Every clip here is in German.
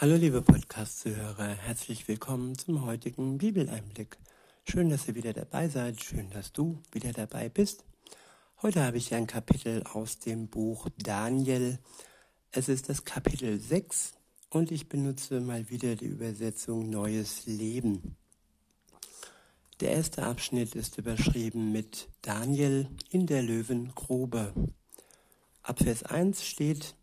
Hallo liebe Podcast-Zuhörer, herzlich willkommen zum heutigen Bibeleinblick. Schön, dass ihr wieder dabei seid, schön, dass du wieder dabei bist. Heute habe ich ein Kapitel aus dem Buch Daniel. Es ist das Kapitel 6 und ich benutze mal wieder die Übersetzung Neues Leben. Der erste Abschnitt ist überschrieben mit Daniel in der Löwengrube. Ab Vers 1 steht,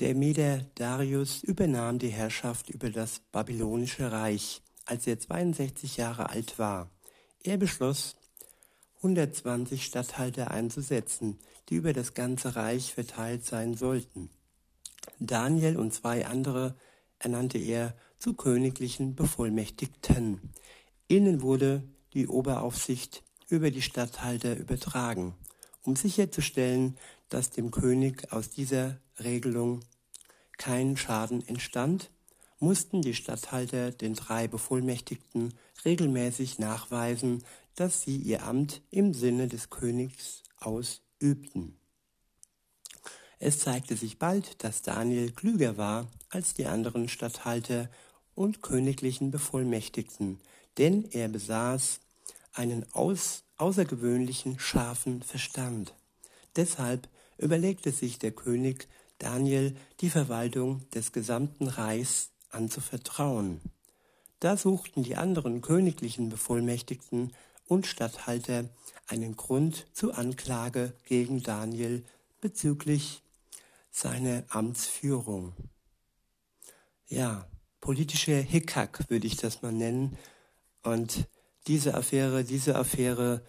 der Meder Darius übernahm die Herrschaft über das babylonische Reich, als er 62 Jahre alt war. Er beschloss, 120 Statthalter einzusetzen, die über das ganze Reich verteilt sein sollten. Daniel und zwei andere ernannte er zu königlichen Bevollmächtigten. Ihnen wurde die Oberaufsicht über die Statthalter übertragen, um sicherzustellen, dass dem König aus dieser Regelung kein Schaden entstand, mussten die Statthalter den drei Bevollmächtigten regelmäßig nachweisen, dass sie ihr Amt im Sinne des Königs ausübten. Es zeigte sich bald, dass Daniel klüger war als die anderen Statthalter und königlichen Bevollmächtigten, denn er besaß einen aus, außergewöhnlichen scharfen Verstand. Deshalb überlegte sich der König, Daniel die Verwaltung des gesamten Reichs anzuvertrauen. Da suchten die anderen königlichen Bevollmächtigten und Statthalter einen Grund zur Anklage gegen Daniel bezüglich seiner Amtsführung. Ja, politischer Hickhack würde ich das mal nennen. Und diese Affäre, diese Affäre,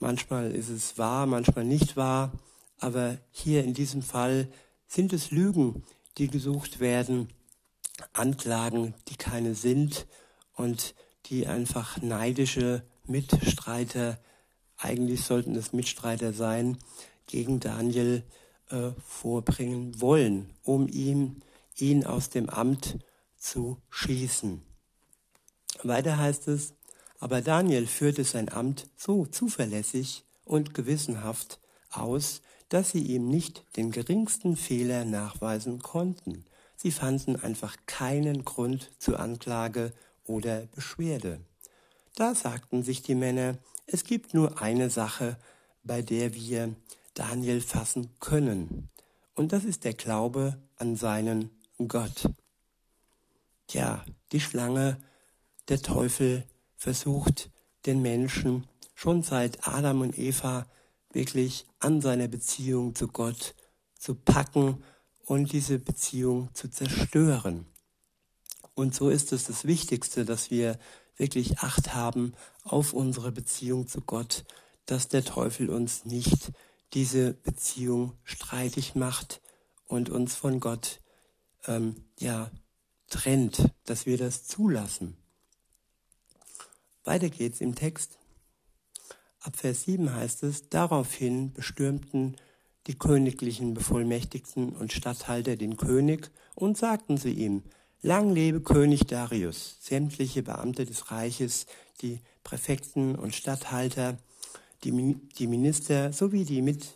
manchmal ist es wahr, manchmal nicht wahr, aber hier in diesem Fall sind es Lügen, die gesucht werden, Anklagen, die keine sind und die einfach neidische Mitstreiter, eigentlich sollten es Mitstreiter sein, gegen Daniel äh, vorbringen wollen, um ihm, ihn aus dem Amt zu schießen. Weiter heißt es, aber Daniel führte sein Amt so zuverlässig und gewissenhaft aus, dass sie ihm nicht den geringsten Fehler nachweisen konnten. Sie fanden einfach keinen Grund zur Anklage oder Beschwerde. Da sagten sich die Männer, es gibt nur eine Sache, bei der wir Daniel fassen können, und das ist der Glaube an seinen Gott. Tja, die Schlange, der Teufel versucht den Menschen schon seit Adam und Eva wirklich an seiner Beziehung zu Gott zu packen und diese Beziehung zu zerstören. Und so ist es das Wichtigste, dass wir wirklich Acht haben auf unsere Beziehung zu Gott, dass der Teufel uns nicht diese Beziehung streitig macht und uns von Gott ähm, ja trennt, dass wir das zulassen. Weiter geht's im Text. Ab Vers 7 heißt es, daraufhin bestürmten die königlichen Bevollmächtigten und Statthalter den König und sagten zu ihm, Lang lebe König Darius, sämtliche Beamte des Reiches, die Präfekten und Statthalter, die, die Minister sowie die mit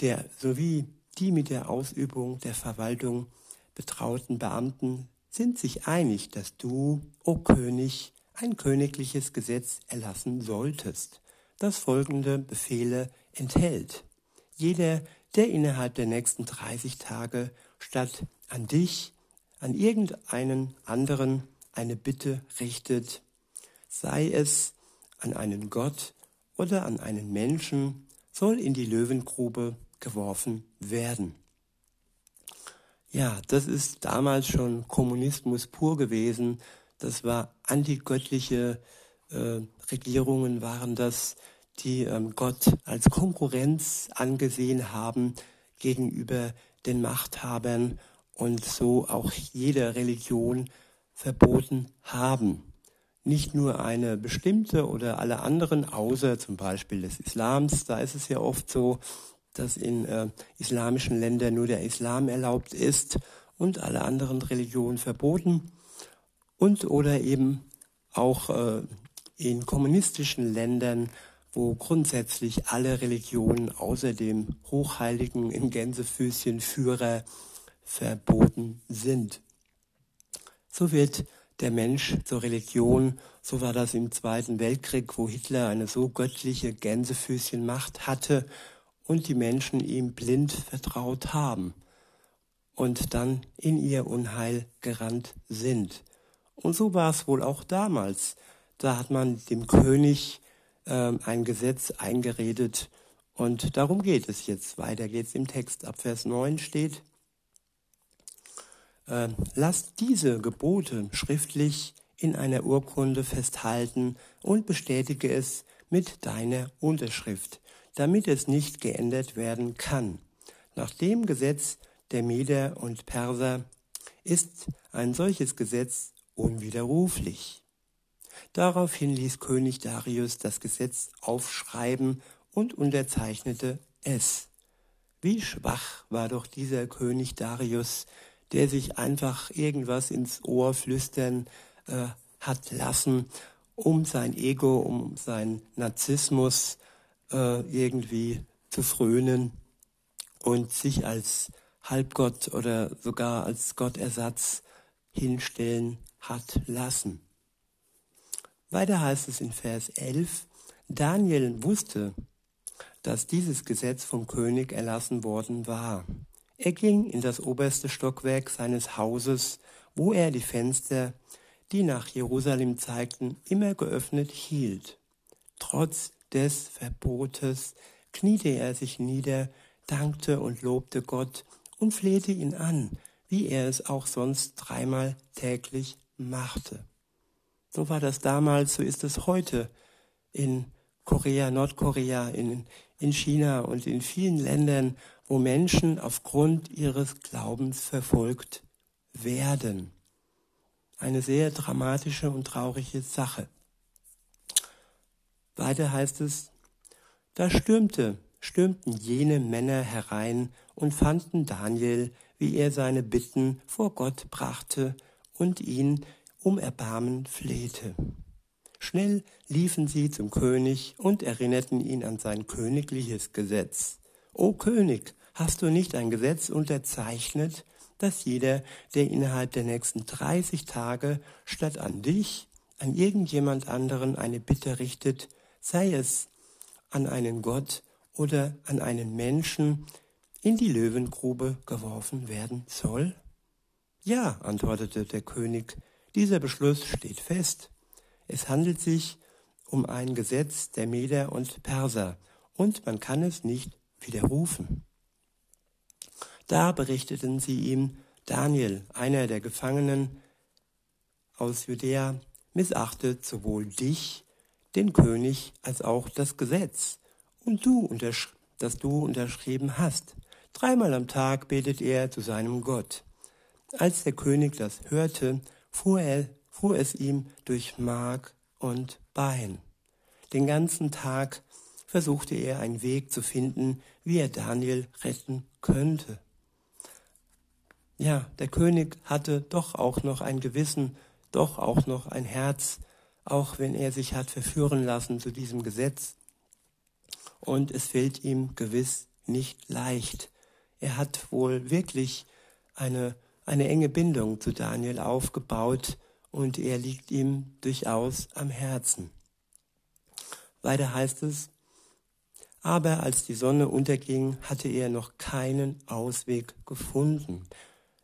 der, sowie die mit der Ausübung der Verwaltung betrauten Beamten sind sich einig, dass du, o König, ein königliches Gesetz erlassen solltest das folgende Befehle enthält. Jeder, der innerhalb der nächsten 30 Tage statt an dich, an irgendeinen anderen eine Bitte richtet, sei es an einen Gott oder an einen Menschen, soll in die Löwengrube geworfen werden. Ja, das ist damals schon Kommunismus pur gewesen. Das war antigöttliche äh, Regierungen waren das, die ähm, Gott als Konkurrenz angesehen haben gegenüber den Machthabern und so auch jede Religion verboten haben. Nicht nur eine bestimmte oder alle anderen, außer zum Beispiel des Islams. Da ist es ja oft so, dass in äh, islamischen Ländern nur der Islam erlaubt ist und alle anderen Religionen verboten. Und oder eben auch äh, in kommunistischen Ländern, wo grundsätzlich alle Religionen außer dem hochheiligen in Gänsefüßchen Führer verboten sind. so wird der Mensch zur Religion. So war das im Zweiten Weltkrieg, wo Hitler eine so göttliche Gänsefüßchenmacht hatte und die Menschen ihm blind vertraut haben und dann in ihr Unheil gerannt sind. Und so war es wohl auch damals. Da hat man dem König äh, ein Gesetz eingeredet und darum geht es jetzt. Weiter geht es im Text. Ab Vers 9 steht, äh, lasst diese Gebote schriftlich in einer Urkunde festhalten und bestätige es mit deiner Unterschrift, damit es nicht geändert werden kann. Nach dem Gesetz der Meder und Perser ist ein solches Gesetz unwiderruflich. Daraufhin ließ König Darius das Gesetz aufschreiben und unterzeichnete es. Wie schwach war doch dieser König Darius, der sich einfach irgendwas ins Ohr flüstern äh, hat lassen, um sein Ego, um sein Narzissmus äh, irgendwie zu frönen und sich als Halbgott oder sogar als Gottersatz hinstellen hat lassen. Weiter heißt es in Vers 11, Daniel wusste, dass dieses Gesetz vom König erlassen worden war. Er ging in das oberste Stockwerk seines Hauses, wo er die Fenster, die nach Jerusalem zeigten, immer geöffnet hielt. Trotz des Verbotes kniete er sich nieder, dankte und lobte Gott und flehte ihn an, wie er es auch sonst dreimal täglich machte. So war das damals, so ist es heute in Korea, Nordkorea, in, in China und in vielen Ländern, wo Menschen aufgrund ihres Glaubens verfolgt werden. Eine sehr dramatische und traurige Sache. Weiter heißt es, da stürmte, stürmten jene Männer herein und fanden Daniel, wie er seine Bitten vor Gott brachte und ihn um Erbarmen flehte. Schnell liefen sie zum König und erinnerten ihn an sein königliches Gesetz. O König, hast du nicht ein Gesetz unterzeichnet, dass jeder, der innerhalb der nächsten 30 Tage statt an dich, an irgendjemand anderen eine Bitte richtet, sei es an einen Gott oder an einen Menschen, in die Löwengrube geworfen werden soll? Ja, antwortete der König, dieser Beschluss steht fest. Es handelt sich um ein Gesetz der Meder und Perser, und man kann es nicht widerrufen. Da berichteten sie ihm, Daniel, einer der Gefangenen aus Judäa, missachtet sowohl dich, den König, als auch das Gesetz, und du, das du unterschrieben hast. Dreimal am Tag betet er zu seinem Gott. Als der König das hörte, fuhr, er, fuhr es ihm durch Mark und Bein. Den ganzen Tag versuchte er einen Weg zu finden, wie er Daniel retten könnte. Ja, der König hatte doch auch noch ein Gewissen, doch auch noch ein Herz, auch wenn er sich hat verführen lassen zu diesem Gesetz. Und es fällt ihm gewiss nicht leicht, er hat wohl wirklich eine, eine enge Bindung zu Daniel aufgebaut und er liegt ihm durchaus am Herzen. Weiter heißt es, aber als die Sonne unterging, hatte er noch keinen Ausweg gefunden.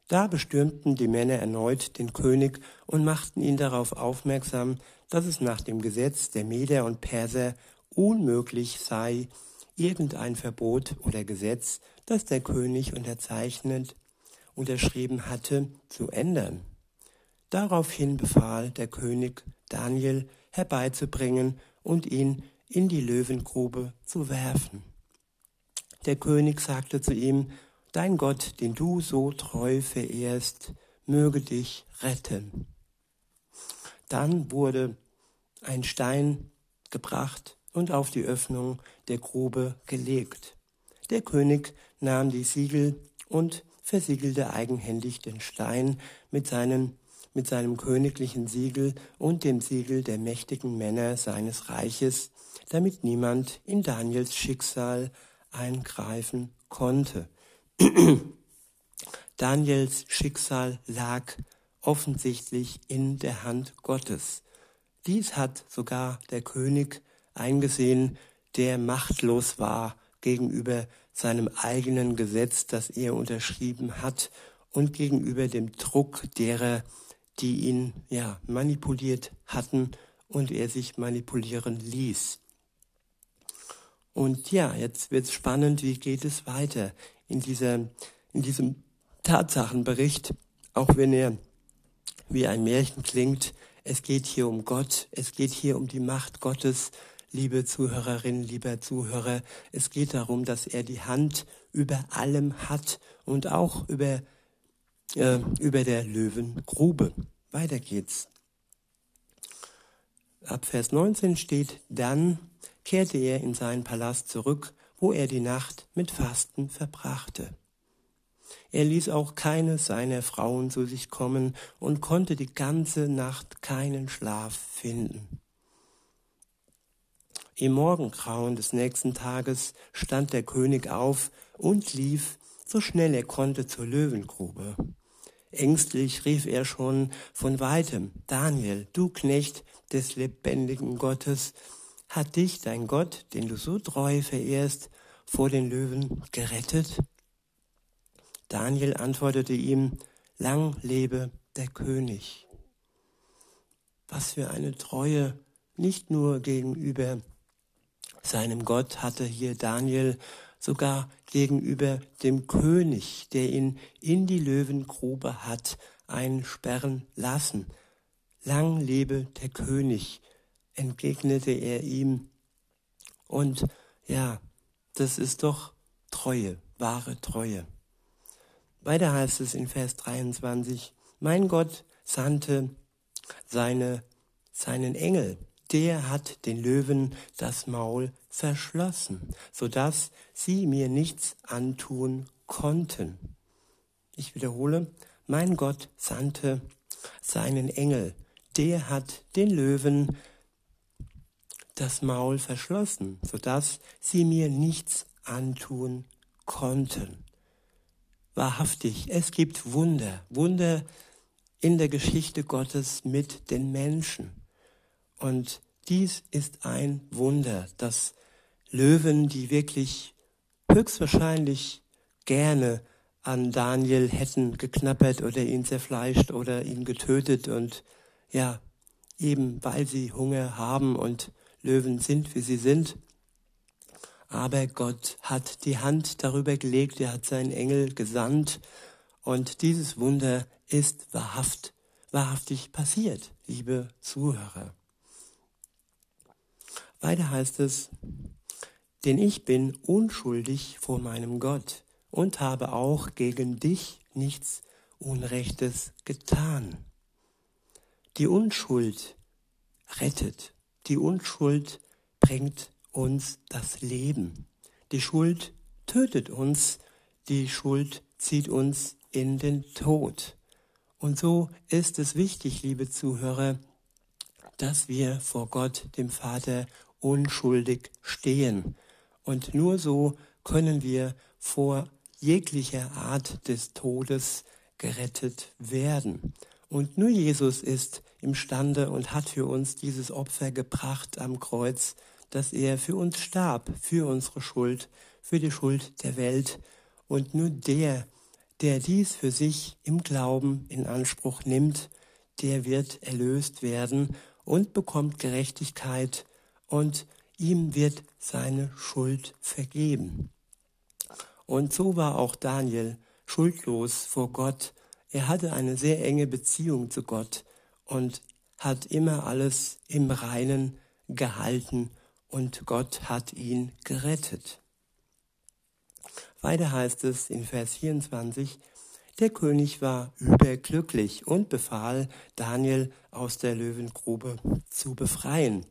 Da bestürmten die Männer erneut den König und machten ihn darauf aufmerksam, dass es nach dem Gesetz der Meder und Perser unmöglich sei, irgendein Verbot oder Gesetz, das der König unterzeichnet, unterschrieben hatte, zu ändern. Daraufhin befahl der König Daniel herbeizubringen und ihn in die Löwengrube zu werfen. Der König sagte zu ihm, Dein Gott, den du so treu verehrst, möge dich retten. Dann wurde ein Stein gebracht und auf die Öffnung der Grube gelegt. Der König nahm die Siegel und versiegelte eigenhändig den Stein mit, seinen, mit seinem königlichen Siegel und dem Siegel der mächtigen Männer seines Reiches, damit niemand in Daniels Schicksal eingreifen konnte. Daniels Schicksal lag offensichtlich in der Hand Gottes. Dies hat sogar der König eingesehen, der machtlos war gegenüber seinem eigenen Gesetz, das er unterschrieben hat und gegenüber dem Druck derer, die ihn ja manipuliert hatten und er sich manipulieren ließ. Und ja, jetzt wird's spannend, wie geht es weiter in dieser, in diesem Tatsachenbericht, auch wenn er wie ein Märchen klingt. Es geht hier um Gott, es geht hier um die Macht Gottes, liebe Zuhörerinnen, lieber Zuhörer. Es geht darum, dass er die Hand über allem hat und auch über, äh, über der Löwengrube. Weiter geht's. Ab Vers 19 steht, dann kehrte er in seinen Palast zurück, wo er die Nacht mit Fasten verbrachte. Er ließ auch keine seiner Frauen zu sich kommen und konnte die ganze Nacht keinen Schlaf finden. Im Morgengrauen des nächsten Tages stand der König auf und lief, so schnell er konnte, zur Löwengrube. Ängstlich rief er schon von weitem, Daniel, du Knecht des lebendigen Gottes, hat dich dein Gott, den du so treu verehrst, vor den Löwen gerettet? Daniel antwortete ihm, Lang lebe der König. Was für eine Treue, nicht nur gegenüber seinem Gott hatte hier Daniel, sogar gegenüber dem König, der ihn in die Löwengrube hat einsperren lassen. Lang lebe der König, entgegnete er ihm. Und ja, das ist doch Treue, wahre Treue. Weiter heißt es in Vers 23, mein Gott sandte seine, seinen Engel, der hat den Löwen das Maul verschlossen, so dass sie mir nichts antun konnten. Ich wiederhole, mein Gott sandte seinen Engel, der hat den Löwen das Maul verschlossen, so dass sie mir nichts antun konnten wahrhaftig, es gibt Wunder, Wunder in der Geschichte Gottes mit den Menschen. Und dies ist ein Wunder, dass Löwen, die wirklich höchstwahrscheinlich gerne an Daniel hätten geknappert oder ihn zerfleischt oder ihn getötet und ja, eben weil sie Hunger haben und Löwen sind, wie sie sind, aber Gott hat die Hand darüber gelegt, er hat seinen Engel gesandt und dieses Wunder ist wahrhaft, wahrhaftig passiert, liebe Zuhörer. Weiter heißt es, denn ich bin unschuldig vor meinem Gott und habe auch gegen dich nichts Unrechtes getan. Die Unschuld rettet, die Unschuld bringt uns das Leben. Die Schuld tötet uns, die Schuld zieht uns in den Tod. Und so ist es wichtig, liebe Zuhörer, dass wir vor Gott, dem Vater, unschuldig stehen. Und nur so können wir vor jeglicher Art des Todes gerettet werden. Und nur Jesus ist imstande und hat für uns dieses Opfer gebracht am Kreuz, dass er für uns starb, für unsere Schuld, für die Schuld der Welt. Und nur der, der dies für sich im Glauben in Anspruch nimmt, der wird erlöst werden und bekommt Gerechtigkeit und ihm wird seine Schuld vergeben. Und so war auch Daniel schuldlos vor Gott. Er hatte eine sehr enge Beziehung zu Gott und hat immer alles im Reinen gehalten und Gott hat ihn gerettet. Weiter heißt es in Vers 24, der König war überglücklich und befahl, Daniel aus der Löwengrube zu befreien.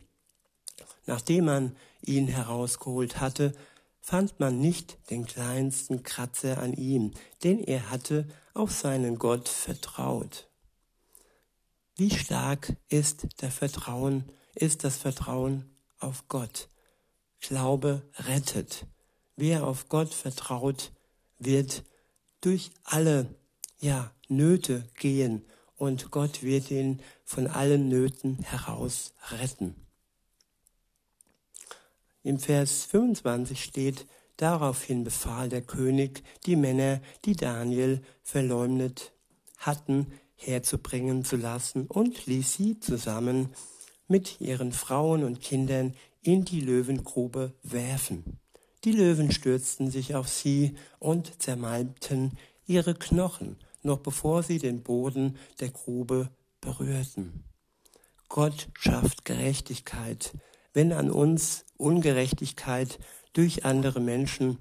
Nachdem man ihn herausgeholt hatte, fand man nicht den kleinsten Kratzer an ihm, denn er hatte auf seinen Gott vertraut. Wie stark ist Vertrauen, ist das Vertrauen auf Gott. Glaube rettet. Wer auf Gott vertraut, wird durch alle ja, Nöte gehen und Gott wird ihn von allen Nöten heraus retten. Im Vers 25 steht, daraufhin befahl der König, die Männer, die Daniel verleumdet hatten, herzubringen zu lassen und ließ sie zusammen mit ihren Frauen und Kindern in die Löwengrube werfen. Die Löwen stürzten sich auf sie und zermalmten ihre Knochen, noch bevor sie den Boden der Grube berührten. Gott schafft Gerechtigkeit. Wenn an uns Ungerechtigkeit durch andere Menschen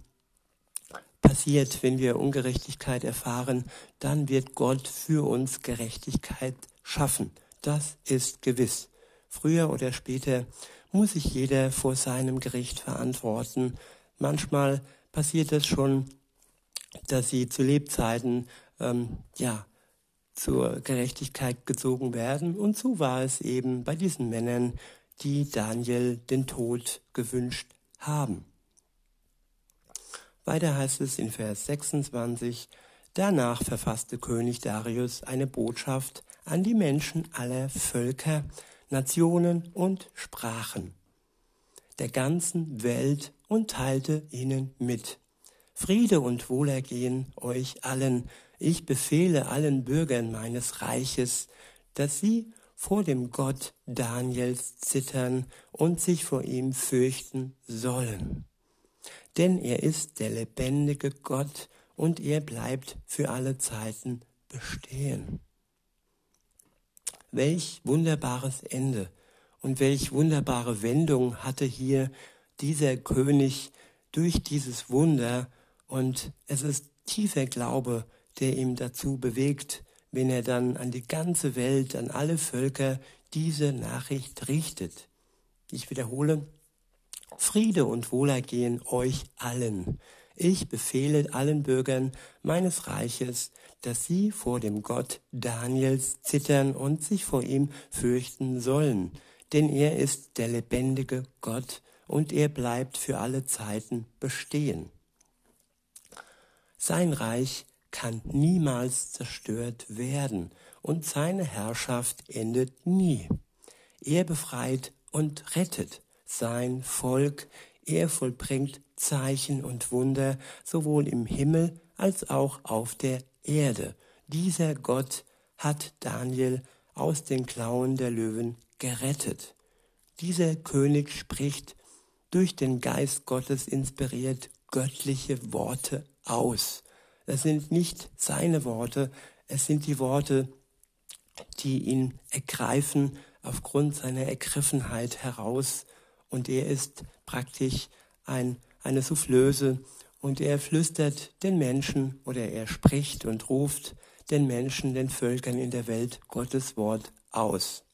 passiert, wenn wir Ungerechtigkeit erfahren, dann wird Gott für uns Gerechtigkeit schaffen. Das ist gewiss. Früher oder später muss sich jeder vor seinem Gericht verantworten, Manchmal passiert es schon, dass sie zu Lebzeiten ähm, ja zur Gerechtigkeit gezogen werden. Und so war es eben bei diesen Männern, die Daniel den Tod gewünscht haben. Weiter heißt es in Vers 26, Danach verfasste König Darius eine Botschaft an die Menschen aller Völker, Nationen und Sprachen der ganzen Welt und teilte ihnen mit. Friede und Wohlergehen euch allen. Ich befehle allen Bürgern meines Reiches, dass sie vor dem Gott Daniels zittern und sich vor ihm fürchten sollen. Denn er ist der lebendige Gott und er bleibt für alle Zeiten bestehen. Welch wunderbares Ende und welch wunderbare Wendung hatte hier dieser König durch dieses Wunder. Und es ist tiefer Glaube, der ihm dazu bewegt, wenn er dann an die ganze Welt, an alle Völker diese Nachricht richtet. Ich wiederhole, Friede und Wohlergehen euch allen. Ich befehle allen Bürgern meines Reiches, dass sie vor dem Gott Daniels zittern und sich vor ihm fürchten sollen denn er ist der lebendige Gott und er bleibt für alle Zeiten bestehen. Sein Reich kann niemals zerstört werden und seine Herrschaft endet nie. Er befreit und rettet sein Volk, er vollbringt Zeichen und Wunder sowohl im Himmel als auch auf der Erde. Dieser Gott hat Daniel aus den Klauen der Löwen gerettet. Dieser König spricht durch den Geist Gottes inspiriert göttliche Worte aus. Das sind nicht seine Worte, es sind die Worte, die ihn ergreifen aufgrund seiner Ergriffenheit heraus. Und er ist praktisch ein, eine Soufflöse und er flüstert den Menschen oder er spricht und ruft den Menschen, den Völkern in der Welt Gottes Wort aus.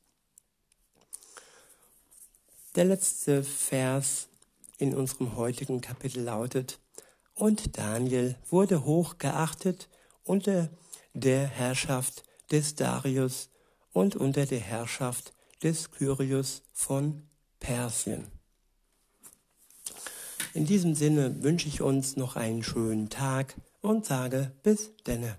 Der letzte Vers in unserem heutigen Kapitel lautet, und Daniel wurde hoch geachtet unter der Herrschaft des Darius und unter der Herrschaft des Kyrios von Persien. In diesem Sinne wünsche ich uns noch einen schönen Tag und sage bis denne.